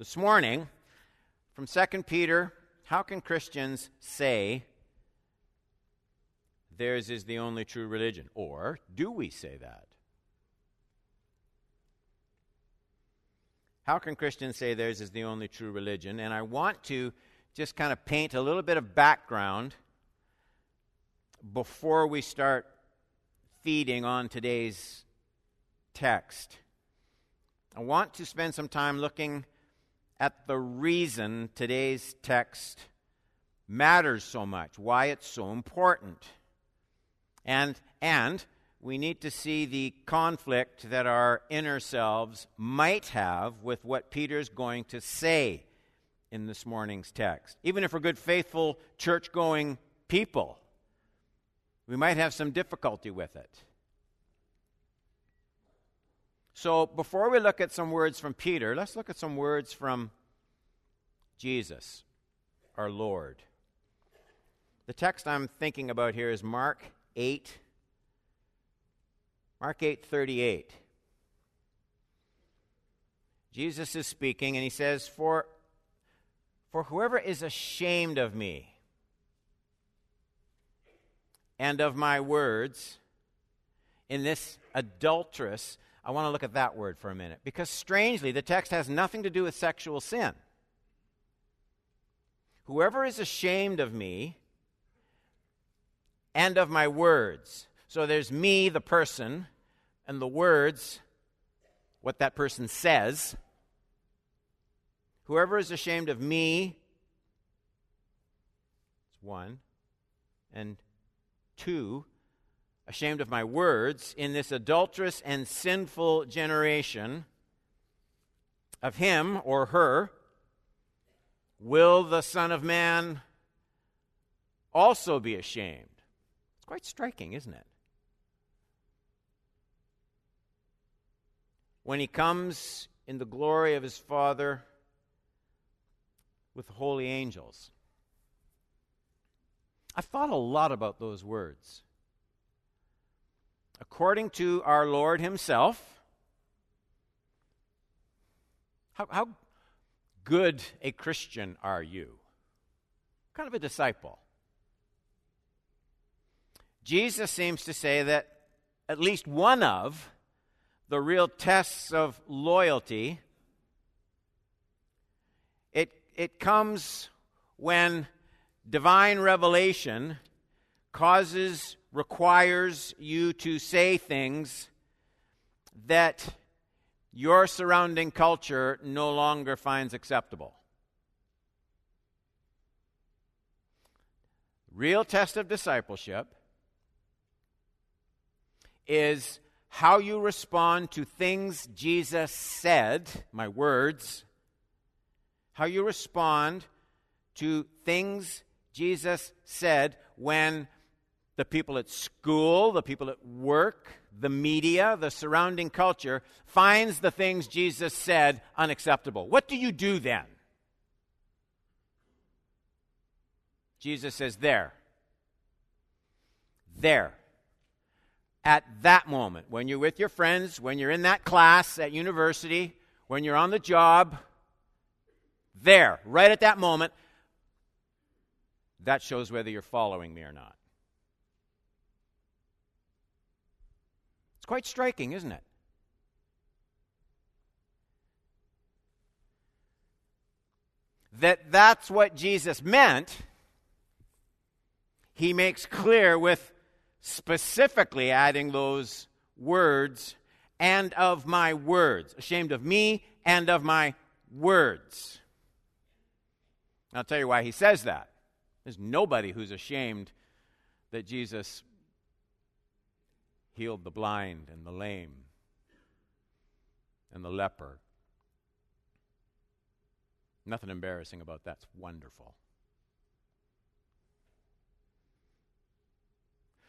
This morning, from 2 Peter, how can Christians say theirs is the only true religion? Or do we say that? How can Christians say theirs is the only true religion? And I want to just kind of paint a little bit of background before we start feeding on today's text. I want to spend some time looking at the reason today's text matters so much, why it's so important. And, and we need to see the conflict that our inner selves might have with what Peter's going to say in this morning's text. Even if we're good, faithful, church going people, we might have some difficulty with it. So, before we look at some words from Peter, let's look at some words from Jesus, our Lord. The text I'm thinking about here is Mark 8 Mark 8:38. Jesus is speaking and he says, "For for whoever is ashamed of me and of my words in this adulterous I want to look at that word for a minute because strangely, the text has nothing to do with sexual sin. Whoever is ashamed of me and of my words. So there's me, the person, and the words, what that person says. Whoever is ashamed of me, it's one, and two, ashamed of my words in this adulterous and sinful generation, of him or her will the Son of Man also be ashamed. It's quite striking, isn't it? When he comes in the glory of his Father with the holy angels. I've thought a lot about those words according to our Lord Himself. How, how good a Christian are you? Kind of a disciple? Jesus seems to say that at least one of the real tests of loyalty it, it comes when divine revelation causes requires you to say things that your surrounding culture no longer finds acceptable. Real test of discipleship is how you respond to things Jesus said, my words, how you respond to things Jesus said when the people at school, the people at work, the media, the surrounding culture finds the things Jesus said unacceptable. What do you do then? Jesus says, There. There. At that moment, when you're with your friends, when you're in that class at university, when you're on the job, there, right at that moment, that shows whether you're following me or not. Quite striking, isn't it? That that's what Jesus meant, he makes clear with specifically adding those words and of my words. Ashamed of me and of my words. I'll tell you why he says that. There's nobody who's ashamed that Jesus healed the blind and the lame and the leper. Nothing embarrassing about that. It's wonderful.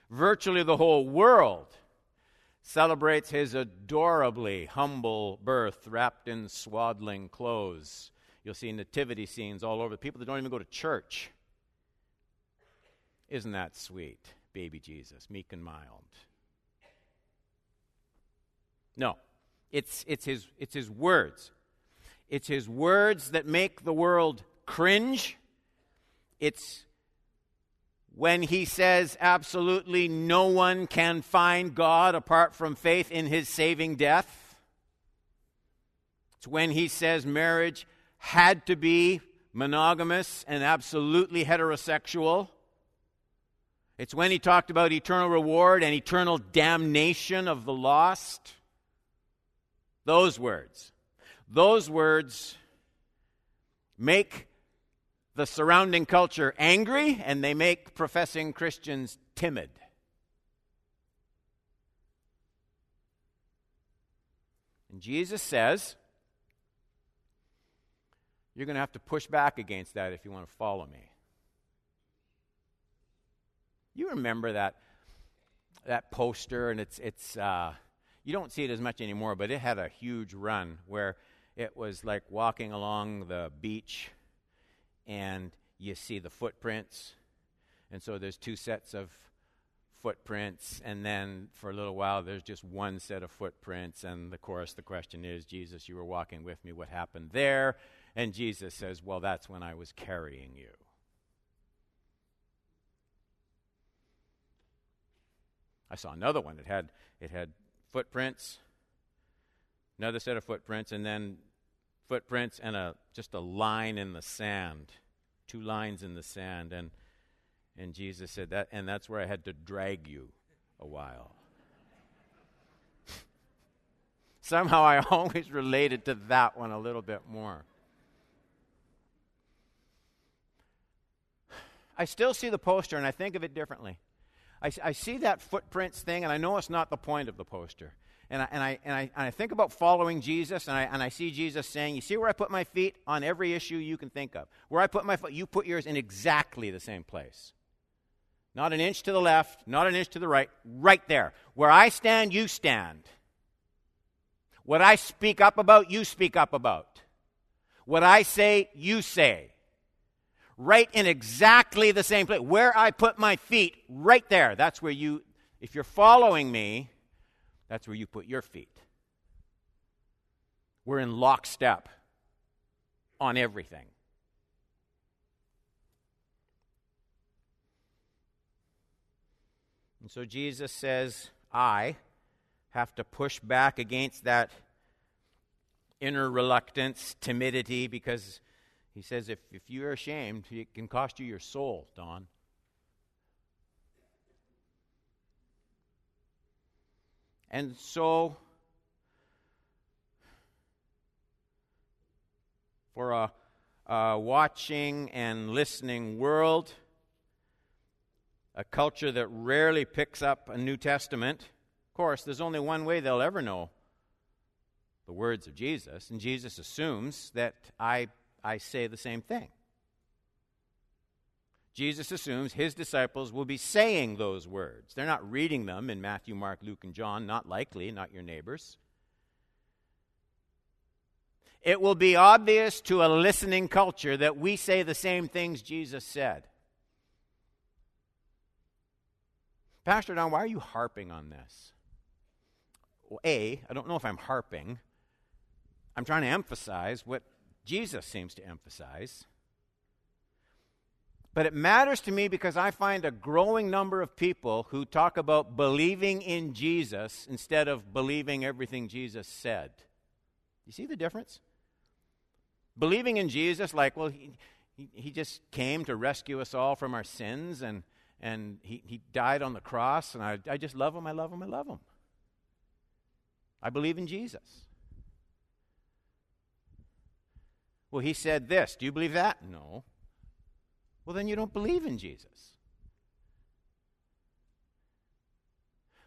Virtually the whole world celebrates his adorably humble birth wrapped in swaddling clothes. You'll see nativity scenes all over. The people that don't even go to church. Isn't that sweet? Baby Jesus, meek and mild. No, it's, it's, his, it's his words. It's his words that make the world cringe. It's when he says absolutely no one can find God apart from faith in his saving death. It's when he says marriage had to be monogamous and absolutely heterosexual. It's when he talked about eternal reward and eternal damnation of the lost. Those words. Those words make the surrounding culture angry and they make professing Christians timid. And Jesus says, You're going to have to push back against that if you want to follow me. You remember that that poster, and it's it's uh, you don't see it as much anymore, but it had a huge run where it was like walking along the beach, and you see the footprints, and so there's two sets of footprints, and then for a little while there's just one set of footprints, and of course the question is, Jesus, you were walking with me, what happened there? And Jesus says, Well, that's when I was carrying you. I saw another one. It had it had footprints, another set of footprints, and then footprints and a just a line in the sand, two lines in the sand, and and Jesus said that, and that's where I had to drag you a while. Somehow I always related to that one a little bit more. I still see the poster and I think of it differently. I, I see that footprints thing, and I know it's not the point of the poster. And I, and I, and I, and I think about following Jesus, and I, and I see Jesus saying, You see where I put my feet? On every issue you can think of. Where I put my foot, you put yours in exactly the same place. Not an inch to the left, not an inch to the right, right there. Where I stand, you stand. What I speak up about, you speak up about. What I say, you say right in exactly the same place. Where I put my feet, right there. That's where you, if you're following me, that's where you put your feet. We're in lockstep on everything. And so Jesus says, I have to push back against that inner reluctance, timidity, because he says, if, if you're ashamed, it can cost you your soul, Don. And so, for a, a, watching and listening world, a culture that rarely picks up a New Testament, of course, there's only one way they'll ever know the words of Jesus, and Jesus assumes that I I say the same thing. Jesus assumes his disciples will be saying those words. They're not reading them in Matthew, Mark, Luke, and John, not likely, not your neighbors. It will be obvious to a listening culture that we say the same things Jesus said. Pastor Don, why are you harping on this? Well, A, I don't know if I'm harping. I'm trying to emphasize what Jesus seems to emphasize. But it matters to me because I find a growing number of people who talk about believing in Jesus instead of believing everything Jesus said. You see the difference? Believing in Jesus, like, well, he, he, just came to rescue us all from our sins and, and he, he died on the cross, and I, I just love him, I love him, I love him. I believe in Jesus. Well, he said this. Do you believe that? No. Well, then you don't believe in Jesus.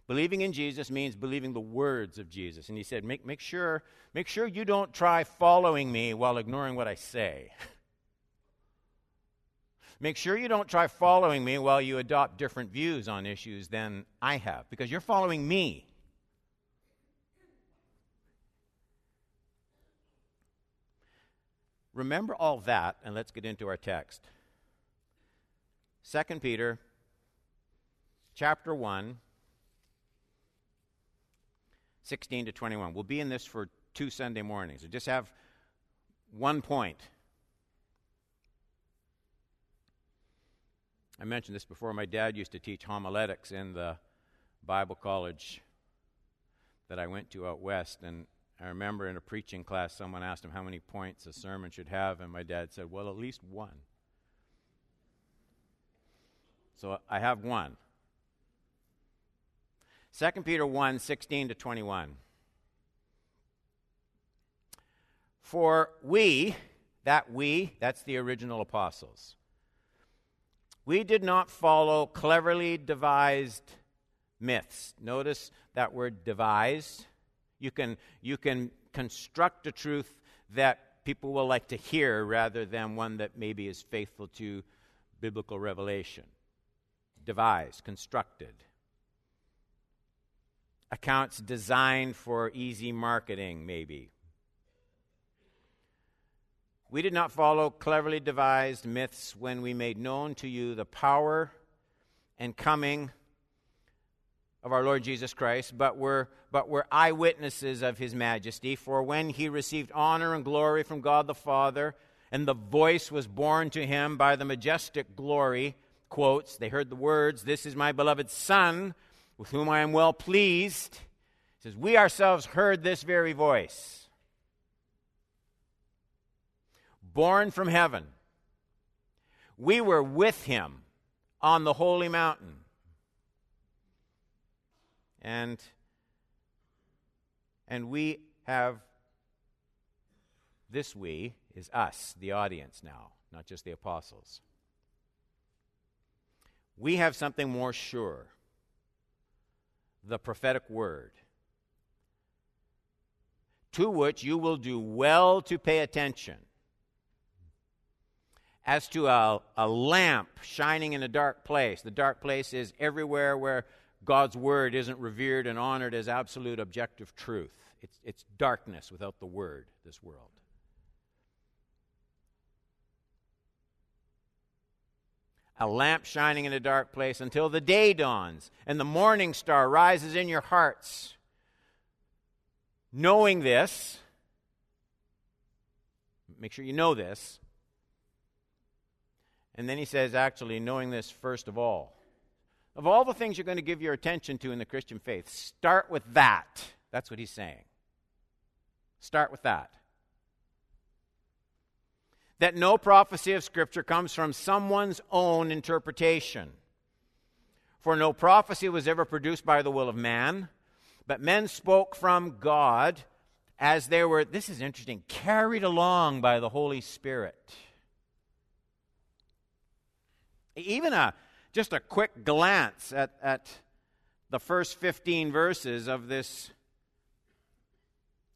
Believing in Jesus means believing the words of Jesus. And he said, make, make, sure, make sure you don't try following me while ignoring what I say. make sure you don't try following me while you adopt different views on issues than I have, because you're following me. Remember all that, and let's get into our text. 2 Peter chapter 1, 16 to 21. We'll be in this for two Sunday mornings. We just have one point. I mentioned this before. My dad used to teach homiletics in the Bible college that I went to out west. And I remember in a preaching class, someone asked him how many points a sermon should have, and my dad said, Well, at least one. So I have one. 2 Peter 1 16 to 21. For we, that we, that's the original apostles, we did not follow cleverly devised myths. Notice that word devised. You can, you can construct a truth that people will like to hear rather than one that maybe is faithful to biblical revelation. Devised, constructed. Accounts designed for easy marketing, maybe. We did not follow cleverly devised myths when we made known to you the power and coming of our Lord Jesus Christ, but were, but were eyewitnesses of his majesty. For when he received honor and glory from God the Father, and the voice was borne to him by the majestic glory, quotes, they heard the words, This is my beloved Son, with whom I am well pleased. He says, We ourselves heard this very voice born from heaven. We were with him on the holy mountain. And and we have this we is us, the audience now, not just the apostles. We have something more sure the prophetic word, to which you will do well to pay attention as to a, a lamp shining in a dark place. The dark place is everywhere where God's word isn't revered and honored as absolute objective truth. It's, it's darkness without the word, this world. A lamp shining in a dark place until the day dawns and the morning star rises in your hearts. Knowing this, make sure you know this, and then he says, actually, knowing this first of all. Of all the things you're going to give your attention to in the Christian faith, start with that. That's what he's saying. Start with that. That no prophecy of Scripture comes from someone's own interpretation. For no prophecy was ever produced by the will of man, but men spoke from God as they were, this is interesting, carried along by the Holy Spirit. Even a just a quick glance at, at the first 15 verses of this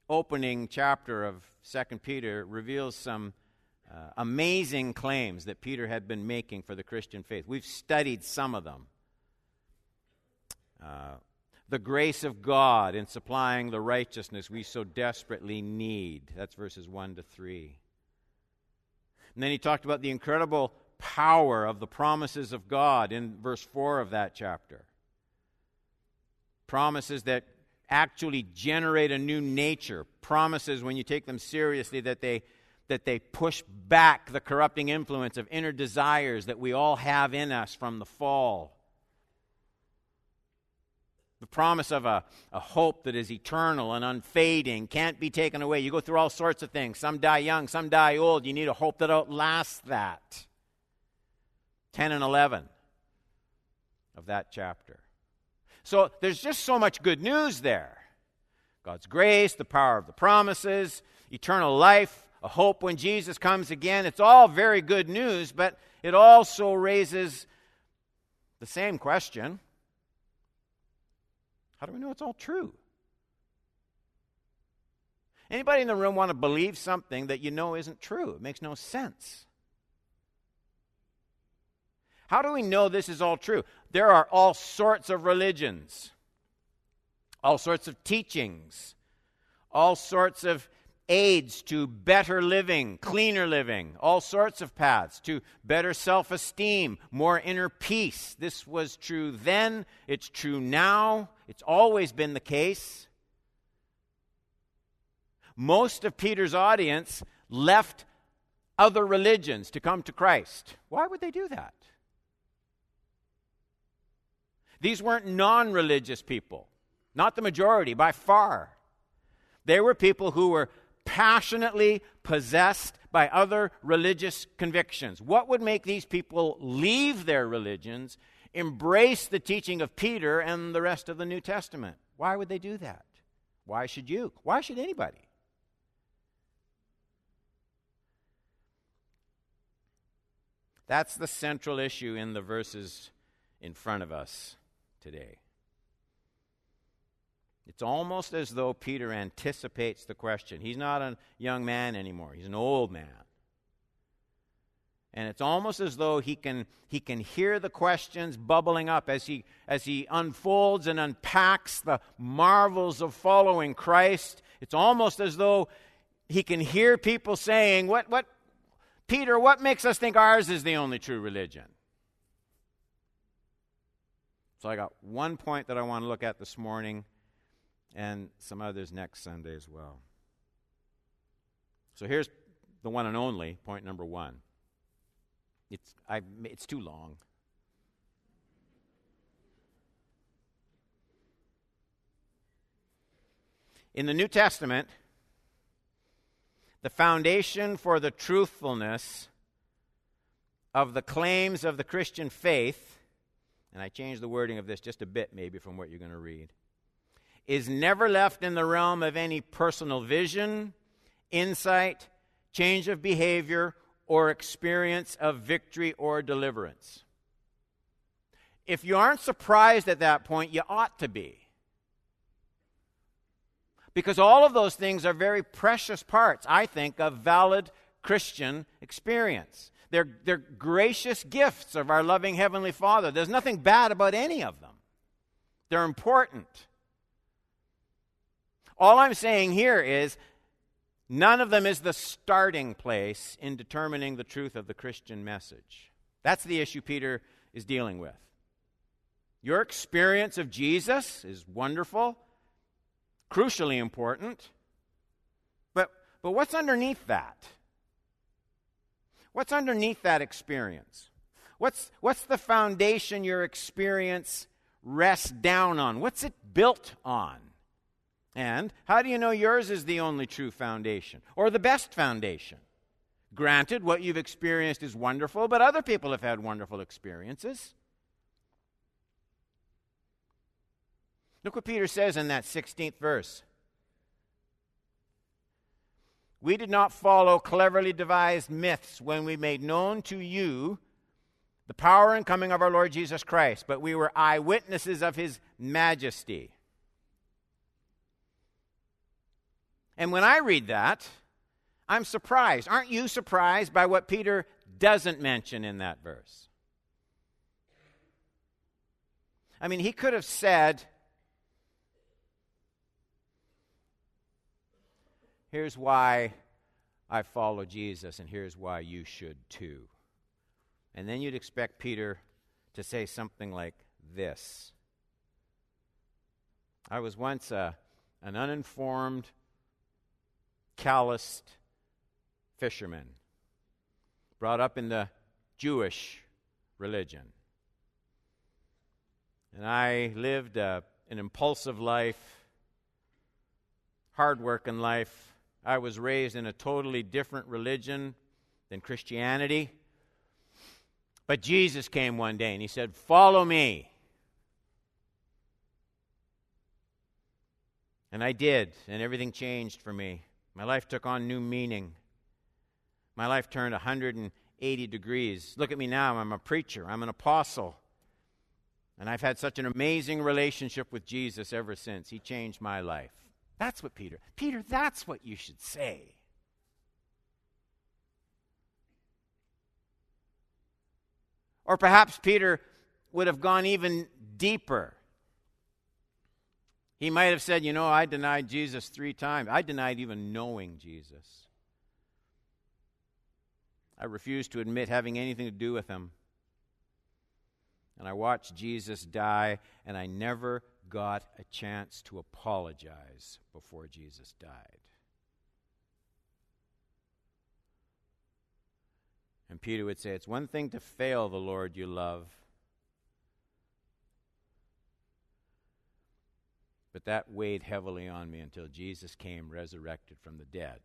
opening chapter of 2 Peter reveals some uh, amazing claims that Peter had been making for the Christian faith. We've studied some of them. Uh, the grace of God in supplying the righteousness we so desperately need. That's verses 1 to 3. And then he talked about the incredible power of the promises of God in verse 4 of that chapter. Promises that actually generate a new nature. Promises, when you take them seriously, that they, that they push back the corrupting influence of inner desires that we all have in us from the fall. The promise of a, a hope that is eternal and unfading, can't be taken away. You go through all sorts of things. Some die young, some die old. You need a hope that outlasts that. 10 and 11 of that chapter. So there's just so much good news there God's grace, the power of the promises, eternal life, a hope when Jesus comes again. It's all very good news, but it also raises the same question How do we know it's all true? Anybody in the room want to believe something that you know isn't true? It makes no sense. How do we know this is all true? There are all sorts of religions, all sorts of teachings, all sorts of aids to better living, cleaner living, all sorts of paths to better self esteem, more inner peace. This was true then, it's true now, it's always been the case. Most of Peter's audience left other religions to come to Christ. Why would they do that? These weren't non religious people, not the majority, by far. They were people who were passionately possessed by other religious convictions. What would make these people leave their religions, embrace the teaching of Peter and the rest of the New Testament? Why would they do that? Why should you? Why should anybody? That's the central issue in the verses in front of us today. It's almost as though Peter anticipates the question. He's not a young man anymore, he's an old man. And it's almost as though he can, he can hear the questions bubbling up as he, as he unfolds and unpacks the marvels of following Christ. It's almost as though he can hear people saying, What, what, Peter, what makes us think ours is the only true religion? So I got one point that I want to look at this morning and some others next Sunday as well. So here's the one and only point number one. It's, I, it's too long. In the New Testament, the foundation for the truthfulness of the claims of the Christian faith, and I changed the wording of this just a bit maybe from what you're going to read, is never left in the realm of any personal vision, insight, change of behavior, or experience of victory or deliverance. If you aren't surprised at that point, you ought to be. Because all of those things are very precious parts, I think, of valid Christian experience. They're, they're gracious gifts of our loving Heavenly Father. There's nothing bad about any of them, they're important. All I'm saying here is none of them is the starting place in determining the truth of the Christian message. That's the issue Peter is dealing with. Your experience of Jesus is wonderful crucially important. But, but what's underneath that? What's underneath that experience? What's, what's the foundation your experience rests down on? What's it built on? And how do you know yours is the only true foundation or the best foundation? Granted, what you've experienced is wonderful, but other people have had wonderful experiences. Look what Peter says in that 16th verse. We did not follow cleverly devised myths when we made known to you the power and coming of our Lord Jesus Christ, but we were eyewitnesses of his majesty. And when I read that, I'm surprised. Aren't you surprised by what Peter doesn't mention in that verse? I mean, he could have said, Here's why I follow Jesus, and here's why you should too. And then you'd expect Peter to say something like this I was once a, an uninformed, calloused fisherman, brought up in the Jewish religion. And I lived a, an impulsive life, hard working life, I was raised in a totally different religion than Christianity. But Jesus came one day and he said, Follow me. And I did, and everything changed for me. My life took on new meaning. My life turned 180 degrees. Look at me now. I'm a preacher, I'm an apostle. And I've had such an amazing relationship with Jesus ever since. He changed my life. That's what Peter, Peter, that's what you should say. Or perhaps Peter would have gone even deeper. He might have said, You know, I denied Jesus three times. I denied even knowing Jesus. I refused to admit having anything to do with him. And I watched Jesus die, and I never got a chance to apologize before Jesus died. And Peter would say, It's one thing to fail the Lord you love, but that weighed heavily on me until Jesus came resurrected from the dead.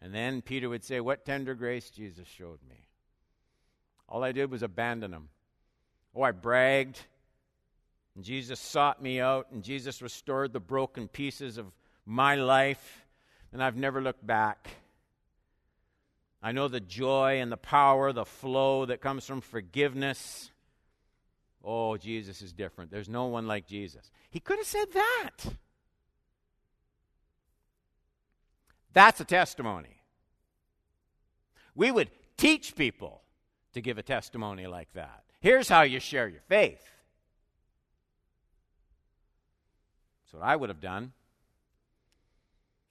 And then Peter would say, What tender grace Jesus showed me. All I did was abandon him. Oh, I bragged. And Jesus sought me out, and Jesus restored the broken pieces of my life, and I've never looked back. I know the joy and the power, the flow that comes from forgiveness. Oh, Jesus is different. There's no one like Jesus. He could have said that. That's a testimony. We would teach people to give a testimony like that. Here's how you share your faith. That's what I would have done.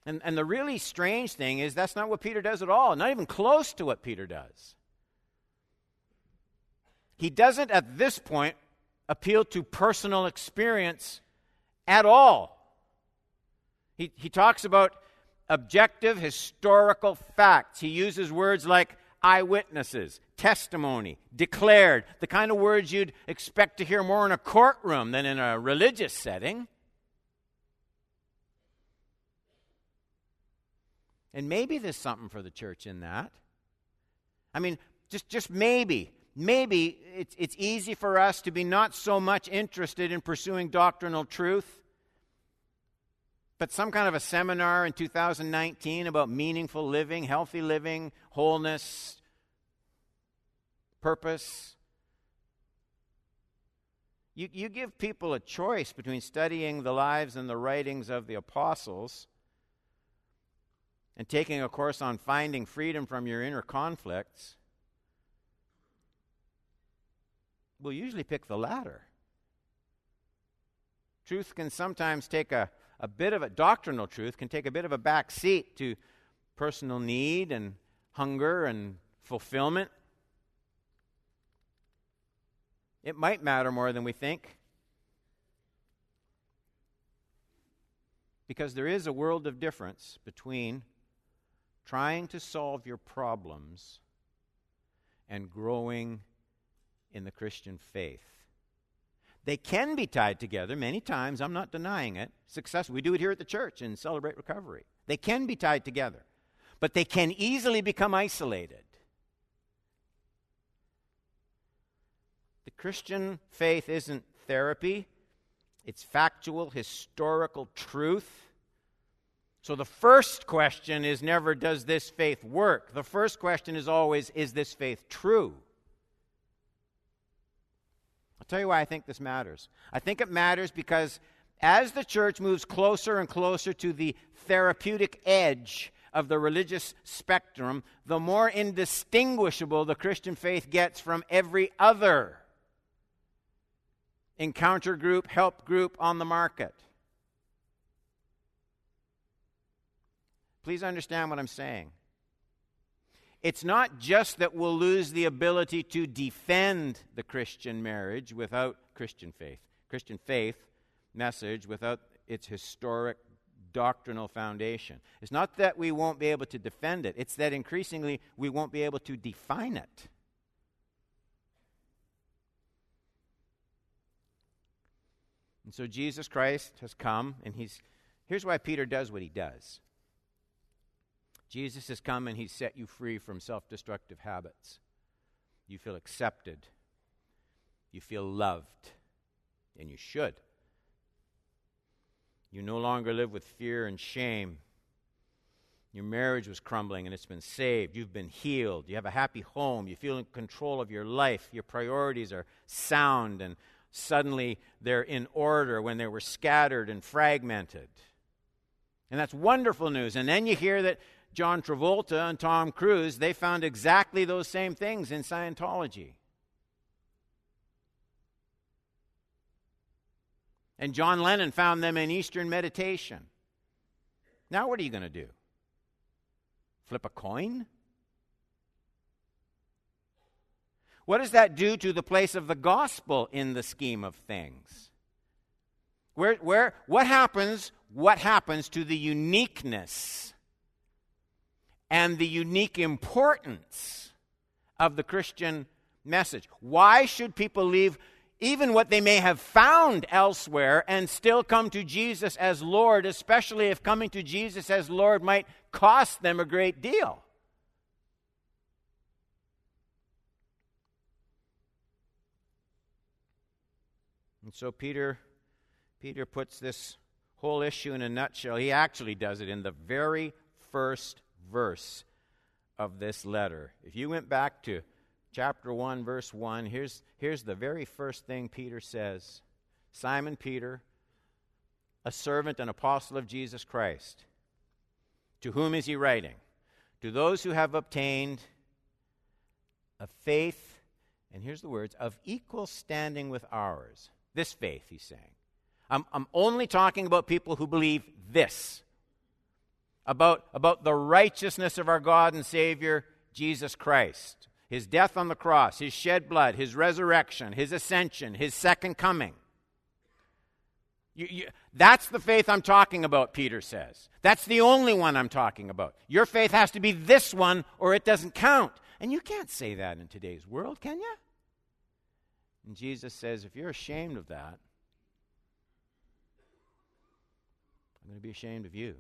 And, and the really strange thing is that's not what Peter does at all, not even close to what Peter does. He doesn't at this point appeal to personal experience at all. He, he talks about objective historical facts. He uses words like eyewitnesses, testimony, declared, the kind of words you'd expect to hear more in a courtroom than in a religious setting. And maybe there's something for the church in that. I mean, just, just maybe. Maybe it's, it's easy for us to be not so much interested in pursuing doctrinal truth, but some kind of a seminar in 2019 about meaningful living, healthy living, wholeness, purpose. You, you give people a choice between studying the lives and the writings of the apostles and taking a course on finding freedom from your inner conflicts, we'll usually pick the latter. Truth can sometimes take a, a bit of a doctrinal truth, can take a bit of a back seat to personal need and hunger and fulfillment. It might matter more than we think. Because there is a world of difference between trying to solve your problems and growing in the Christian faith. They can be tied together many times. I'm not denying it. Success. We do it here at the church and celebrate recovery. They can be tied together, but they can easily become isolated. The Christian faith isn't therapy, it's factual, historical truth so the first question is never, does this faith work? The first question is always, is this faith true? I'll tell you why I think this matters. I think it matters because as the church moves closer and closer to the therapeutic edge of the religious spectrum, the more indistinguishable the Christian faith gets from every other encounter group, help group on the market. Please understand what I'm saying. It's not just that we'll lose the ability to defend the Christian marriage without Christian faith. Christian faith message without its historic doctrinal foundation. It's not that we won't be able to defend it, it's that increasingly we won't be able to define it. And so Jesus Christ has come, and he's here's why Peter does what he does. Jesus has come and he's set you free from self destructive habits. You feel accepted. You feel loved. And you should. You no longer live with fear and shame. Your marriage was crumbling and it's been saved. You've been healed. You have a happy home. You feel in control of your life. Your priorities are sound and suddenly they're in order when they were scattered and fragmented. And that's wonderful news. And then you hear that John Travolta and Tom Cruise, they found exactly those same things in Scientology. And John Lennon found them in Eastern meditation. Now, what are you going to do? Flip a coin? What does that do to the place of the gospel in the scheme of things? Where, where, what happens? What happens to the uniqueness and the unique importance of the Christian message. Why should people leave even what they may have found elsewhere and still come to Jesus as Lord, especially if coming to Jesus as Lord might cost them a great deal? And so Peter Peter puts this whole issue in a nutshell. He actually does it in the very first verse of this letter. If you went back to chapter 1, verse 1, here's, here's the very first thing Peter says Simon Peter, a servant and apostle of Jesus Christ. To whom is he writing? To those who have obtained a faith, and here's the words, of equal standing with ours. This faith, he's saying. I'm, I'm only talking about people who believe this about, about the righteousness of our God and Savior, Jesus Christ. His death on the cross, his shed blood, his resurrection, his ascension, his second coming. You, you, that's the faith I'm talking about, Peter says. That's the only one I'm talking about. Your faith has to be this one or it doesn't count. And you can't say that in today's world, can you? And Jesus says, if you're ashamed of that, I'm going to be ashamed of you.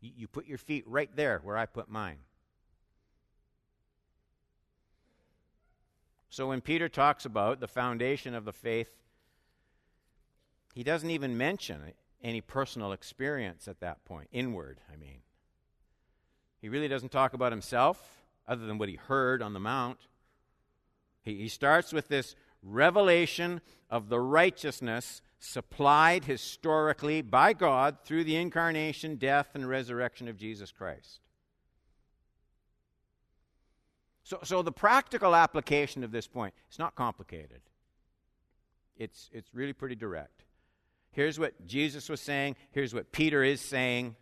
You put your feet right there where I put mine. So when Peter talks about the foundation of the faith, he doesn't even mention any personal experience at that point, inward, I mean. He really doesn't talk about himself other than what he heard on the Mount. He, he starts with this revelation of the righteousness supplied historically by God through the incarnation, death, and resurrection of Jesus Christ. So, so the practical application of this point is not complicated. It's, it's really pretty direct. Here's what Jesus was saying. Here's what Peter is saying.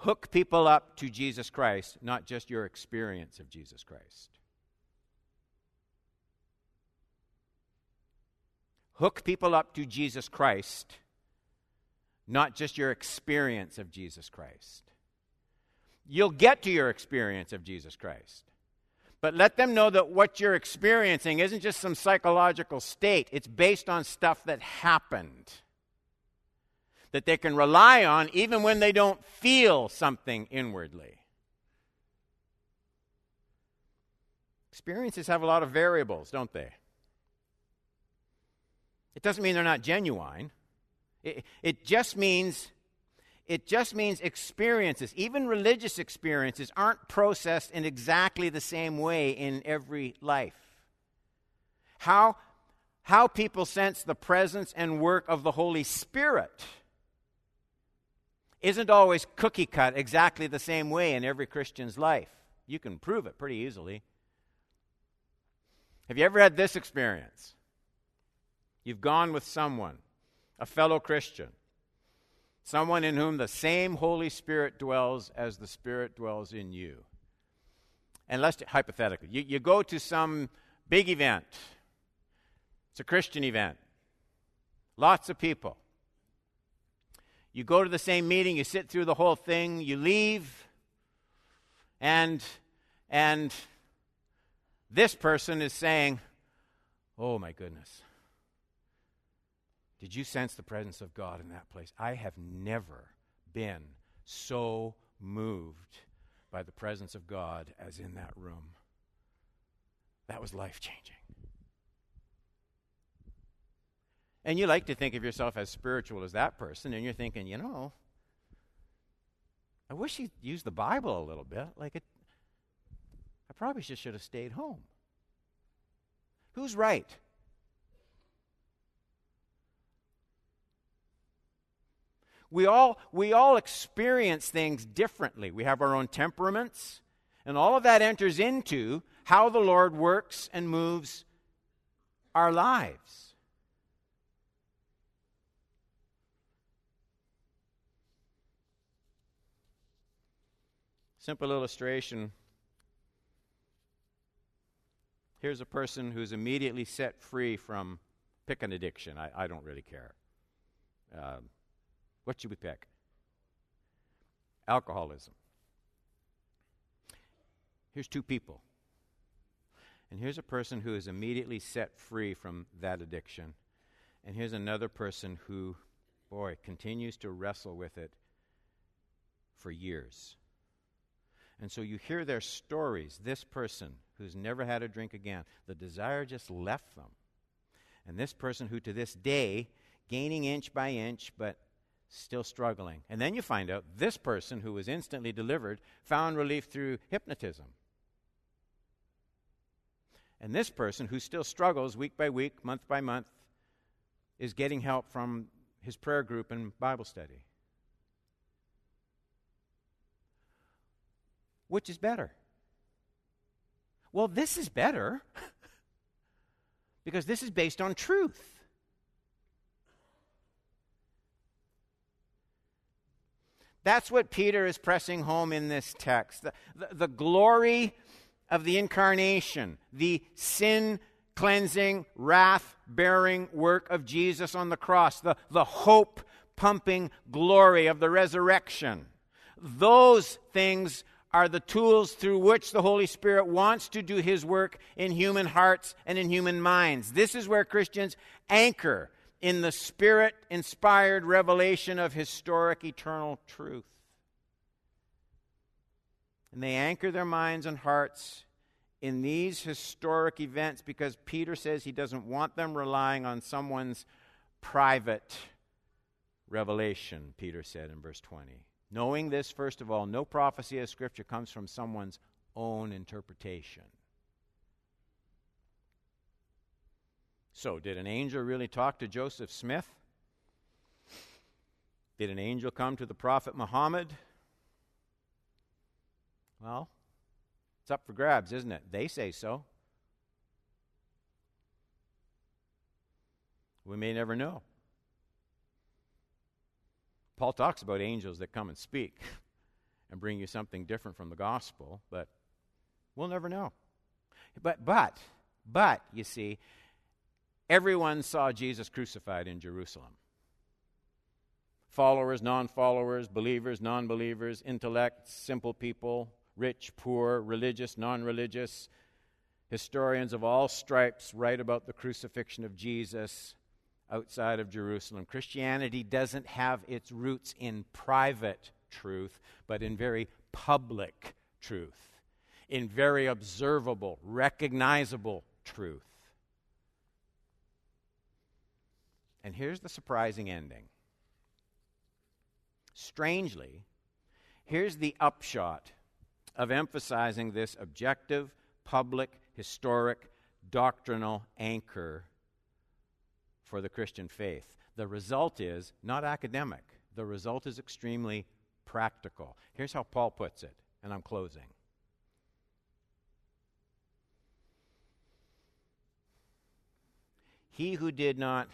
Hook people up to Jesus Christ, not just your experience of Jesus Christ. hook people up to Jesus Christ, not just your experience of Jesus Christ. You'll get to your experience of Jesus Christ. But let them know that what you're experiencing isn't just some psychological state, it's based on stuff that happened. That they can rely on even when they don't feel something inwardly. Experiences have a lot of variables, don't they? It doesn't mean they're not genuine. It, it just means it just means experiences, even religious experiences, aren't processed in exactly the same way in every life. How, how people sense the presence and work of the Holy Spirit isn't always cookie cut exactly the same way in every Christian's life. You can prove it pretty easily. Have you ever had this experience? You've gone with someone, a fellow Christian, someone in whom the same Holy Spirit dwells as the Spirit dwells in you. And let's, hypothetically, you, you go to some big event, it's a Christian event, lots of people. You go to the same meeting, you sit through the whole thing, you leave, and, and this person is saying, Oh my goodness. Did you sense the presence of God in that place? I have never been so moved by the presence of God as in that room. That was life changing. And you like to think of yourself as spiritual as that person, and you're thinking, you know, I wish he'd used the Bible a little bit. Like it, I probably just should have stayed home. Who's right? we all, we all experience things differently. We have our own temperaments, and all of that enters into how the Lord works and moves our lives. Simple illustration. Here's a person who's immediately set free from pick an addiction. I, I don't really care. Um, what should we pick? alcoholism. Here's two people. And here's a person who is immediately set free from that addiction. And here's another person who, boy, continues to wrestle with it for years. And so you hear their stories. This person who's never had a drink again, the desire just left them. And this person who to this day, gaining inch by inch, but still struggling. And then you find out this person who was instantly delivered found relief through hypnotism. And this person who still struggles week by week, month by month, is getting help from his prayer group and Bible study. Which is better? Well, this is better because this is based on truth. That's what Peter is pressing home in this text. The, the, the glory of the incarnation, the sin cleansing, wrath bearing work of Jesus on the cross, the, the hope pumping glory of the resurrection. Those things are the tools through which the Holy Spirit wants to do His work in human hearts and in human minds. This is where Christians anchor in the Spirit inspired revelation of historic eternal truth. And they anchor their minds and hearts in these historic events because Peter says he doesn't want them relying on someone's private revelation, Peter said in verse 20. Knowing this, first of all, no prophecy of Scripture comes from someone's own interpretation. So, did an angel really talk to Joseph Smith? Did an angel come to the prophet Muhammad? Well, it's up for grabs, isn't it? They say so. We may never know. Paul talks about angels that come and speak and bring you something different from the gospel, but we'll never know. But, but, but, you see, everyone saw Jesus crucified in Jerusalem. Followers, non followers, believers, non believers, intellects, simple people, rich, poor, religious, non religious. Historians of all stripes write about the crucifixion of Jesus outside of Jerusalem. Christianity doesn't have its roots in private truth, but in very public truth, in very observable, recognizable truth. And here's the surprising ending. Strangely, here's the upshot of emphasizing this objective, public, historic, doctrinal anchor for the Christian faith. The result is not academic, the result is extremely practical. Here's how Paul puts it, and I'm closing. He who did not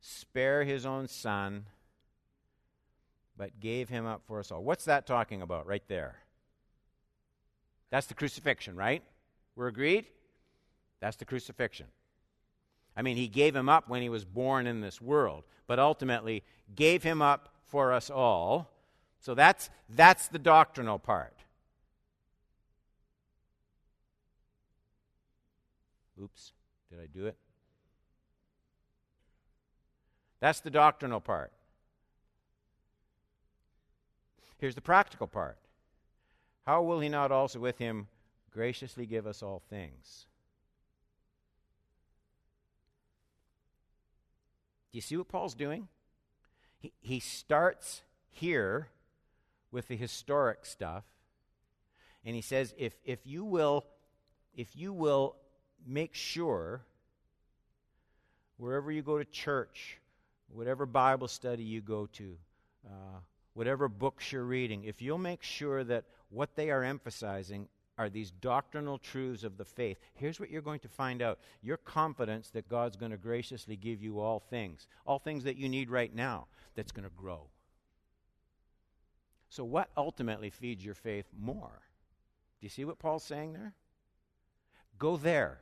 spare his own son, but gave him up for us all. What's that talking about right there? That's the crucifixion, right? We're agreed? That's the crucifixion. I mean, he gave him up when he was born in this world, but ultimately gave him up for us all. So that's, that's the doctrinal part. Oops, did I do it? That's the doctrinal part. Here's the practical part. How will he not also with him graciously give us all things? Do you see what Paul's doing? He, he starts here with the historic stuff, and he says, if, if you will, if you will make sure wherever you go to church, whatever Bible study you go to, uh, whatever books you're reading, if you'll make sure that what they are emphasizing are these doctrinal truths of the faith. Here's what you're going to find out your confidence that God's going to graciously give you all things, all things that you need right now, that's going to grow. So, what ultimately feeds your faith more? Do you see what Paul's saying there? Go there.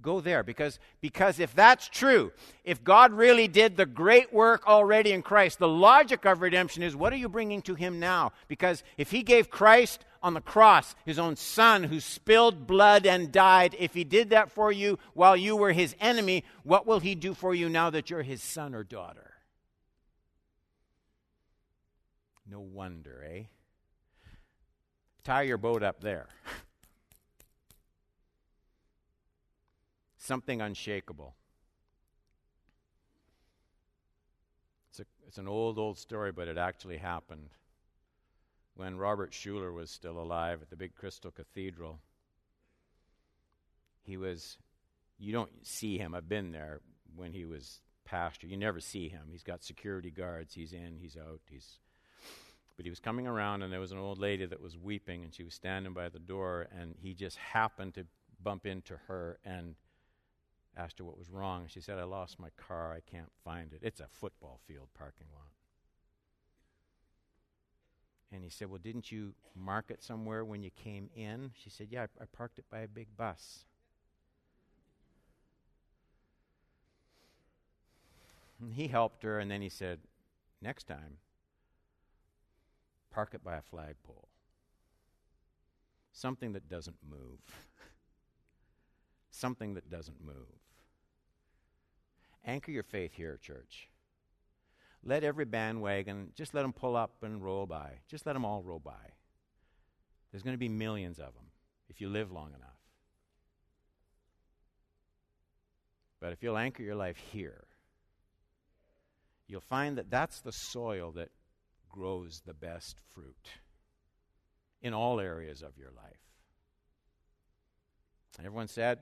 Go there because, because if that's true, if God really did the great work already in Christ, the logic of redemption is what are you bringing to Him now? Because if He gave Christ on the cross, His own Son, who spilled blood and died, if He did that for you while you were His enemy, what will He do for you now that you're His son or daughter? No wonder, eh? Tie your boat up there. something unshakable. It's, a, it's an old, old story, but it actually happened. When Robert Schuller was still alive at the big Crystal Cathedral, he was, you don't see him, I've been there when he was pastor. You never see him. He's got security guards, he's in, he's out, he's. But he was coming around, and there was an old lady that was weeping, and she was standing by the door, and he just happened to bump into her and asked her what was wrong. She said, I lost my car. I can't find it. It's a football field parking lot. And he said, Well, didn't you mark it somewhere when you came in? She said, Yeah, I, I parked it by a big bus. And he helped her, and then he said, Next time, park it by a flagpole. Something that doesn't move. Something that doesn't move. Anchor your faith here, church. Let every bandwagon, just let them pull up and roll by. Just let them all roll by. There's going to be millions of them if you live long enough. But if you'll anchor your life here, you'll find that that's the soil that grows the best fruit in all areas of your life. And everyone said,